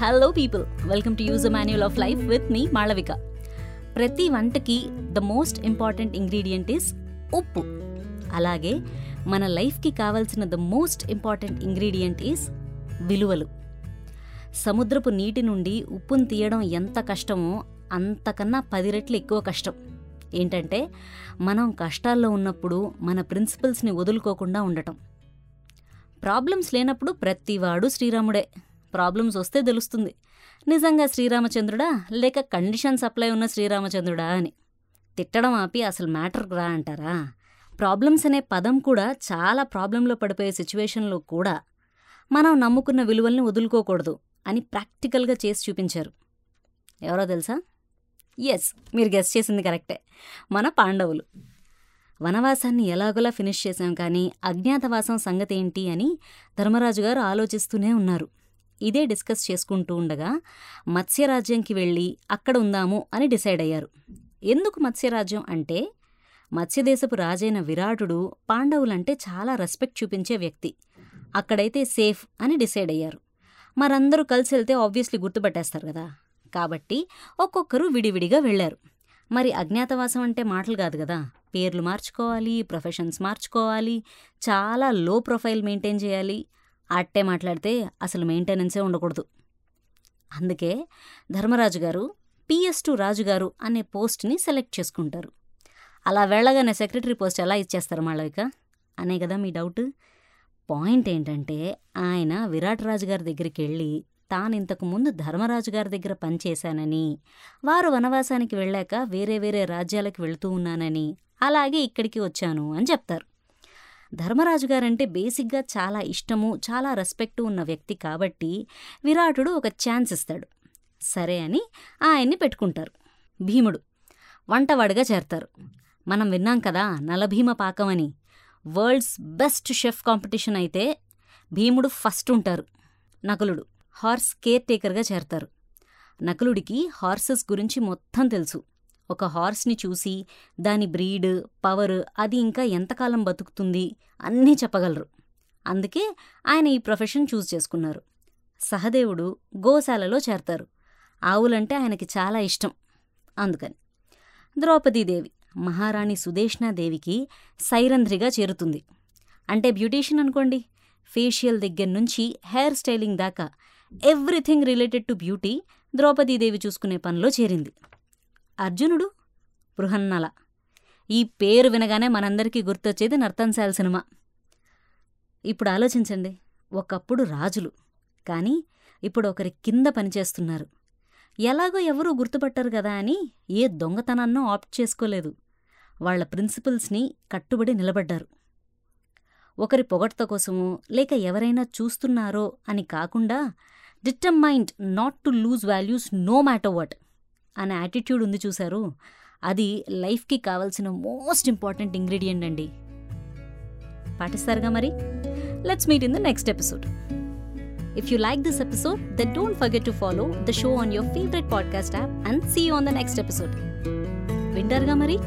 Hello people welcome to use manual of life with me Malavika ప్రతి వంటకి the most important ingredient is ఉప్పు. అలాగే మన లైఫ్కి కావాల్సిన the most important ingredient is విలువలు. సముద్రపు నీటి నుండి ఉప్పును తీయడం ఎంత కష్టమో అంతకన్నా పది రెట్లు ఎక్కువ కష్టం. ఏంటంటే మనం కష్టాల్లో ఉన్నప్పుడు మన ప్రిన్సిపల్స్ని వదులుకోకుండా ఉండటం. ప్రాబ్లమ్స్ లేనప్పుడు ప్రతివాడు శ్రీరాముడే. ప్రాబ్లమ్స్ వస్తే తెలుస్తుంది. నిజంగా శ్రీరామచంద్రుడా? లేక కండిషన్ సప్లై ఉన్న శ్రీరామచంద్రుడా అని. తిట్టడం ఆపి అసలు మ్యాటర్ రా అంటారా? ప్రాబ్లమ్స్ అనే పదం కూడా చాలా ప్రాబ్లంలో పడిపోయే సిచ్యువేషన్లో కూడా మనం నమ్ముకున్న విలువల్ని వదులుకోకూడదు అని ప్రాక్టికల్గా చేసి చూపించారు. ఎవరో తెలుసా? ఎస్ మీరు గెస్ట్ చేసింది కరెక్టే. మన పాండవులు. వనవాసాన్ని ఎలాగోలా ఫినిష్ చేశాం కానీ అజ్ఞాతవాసం సంగతి ఏంటి అని ధర్మరాజు గారు ఆలోచిస్తూనే ఉన్నారు. ఇదే డిస్కస్ చేసుకుంటూ ఉండగా మత్స్యరాజ్యంకి వెళ్ళి అక్కడ ఉందాము అని డిసైడ్ అయ్యారు. ఎందుకు మత్స్యరాజ్యం అంటే మత్స్యదేశపు రాజైన విరాటుడు పాండవులంటే చాలా రెస్పెక్ట్ చూపించే వ్యక్తి. అక్కడైతే సేఫ్ అని డిసైడ్ అయ్యారు. మరందరూ కలిసి వెళ్తే ఆబ్వియస్లీ గుర్తుపట్టేస్తారు కదా. కాబట్టి ఒక్కొక్కరు విడివిడిగా వెళ్ళారు. మరి అజ్ఞాతవాసం అంటే మాటలు కాదు కదా. పేర్లు మార్చుకోవాలి ప్రొఫెషన్స్ మార్చుకోవాలి చాలా లో ప్రొఫైల్ మెయింటైన్ చేయాలి అట్టే మాట్లాడితే అసలు మెయింటెనెన్సే ఉండకూడదు. అందుకే ధర్మరాజు గారు పిఎస్ టు రాజుగారు అనే పోస్ట్ని సెలెక్ట్ చేసుకుంటారు. అలా వెళ్ళగానే సెక్రటరీ పోస్ట్ ఎలా ఇచ్చేస్తారు మాళవిక? అనే కదా మీ డౌట్. పాయింట్ ఏంటంటే ఆయన విరాట్ రాజు గారి దగ్గరికి వెళ్ళి తాను ఇంతకు ముందు ధర్మరాజు గారి దగ్గర పనిచేశానని వారు వనవాసానికి వెళ్ళాక వేరే వేరే రాజ్యాలకు వెళుతూ ఉన్నానని అలాగే ఇక్కడికి వచ్చాను అని చెప్తారు. ధర్మరాజు గారంటే బేసిక్గా చాలా ఇష్టము చాలా రెస్పెక్టు ఉన్న వ్యక్తి కాబట్టి విరాటుడు ఒక ఛాన్స్ ఇస్తాడు. సరే అని ఆయన్ని పెట్టుకుంటారు. భీముడు వంటవాడిగా చేరతారు. మనం విన్నాం కదా నలభీమ పాకం అని. వరల్డ్స్ బెస్ట్ షెఫ్ కాంపిటీషన్ అయితే భీముడు ఫస్ట్ ఉంటారు. నకులుడు హార్స్ కేర్ టేకర్గా చేరతారు. నకులుడికి హార్సెస్ గురించి మొత్తం తెలుసు. ఒక హార్స్ని చూసి దాని బ్రీడ్ పవర్ అది ఇంకా ఎంతకాలం బతుకుతుంది అన్నీ చెప్పగలరు. అందుకే ఆయన ఈ ప్రొఫెషన్ చూస్ చేసుకున్నారు. సహదేవుడు గోశాలలో చేరతారు. ఆవులంటే ఆయనకి చాలా ఇష్టం అందుకని. ద్రౌపదీదేవి మహారాణి సుదేష్ణాదేవికి సైరంధ్రిగా చేరుతుంది. అంటే బ్యూటీషియన్ అనుకోండి. ఫేషియల్ దగ్గర నుంచి హెయిర్ స్టైలింగ్ దాకా everything related to beauty Draupadidevi చూసుకునే పనిలో చేరింది. అర్జునుడు బృహన్నల. ఈ పేరు వినగానే మనందరికీ గుర్తొచ్చేది నర్తన్శాల సినిమా. ఇప్పుడు ఆలోచించండి ఒకప్పుడు రాజులు కానీ ఇప్పుడు ఒకరి కింద పనిచేస్తున్నారు. ఎలాగో ఎవరూ గుర్తుపట్టరు కదా అని ఏ దొంగతనాన్నో ఆప్ట్ చేసుకోలేదు. వాళ్ళ ప్రిన్సిపల్స్ని కట్టుబడి నిలబడ్డారు. ఒకరి పొగడ్త కోసమో లేక ఎవరైనా చూస్తున్నారో అని కాకుండా determined not to lose values no matter what. అన్న యాటిట్యూడ్ ఉంది చూశారు. అది లైఫ్కి కావాల్సిన మోస్ట్ ఇంపార్టెంట్ ఇంగ్రీడియంట్ అండి. పాటిస్తారుగా మరి? Let's meet in the next episode. If you like this episode the don't forget to follow the show on your favourite podcast app and see on the next episode వింటారుగా మరి?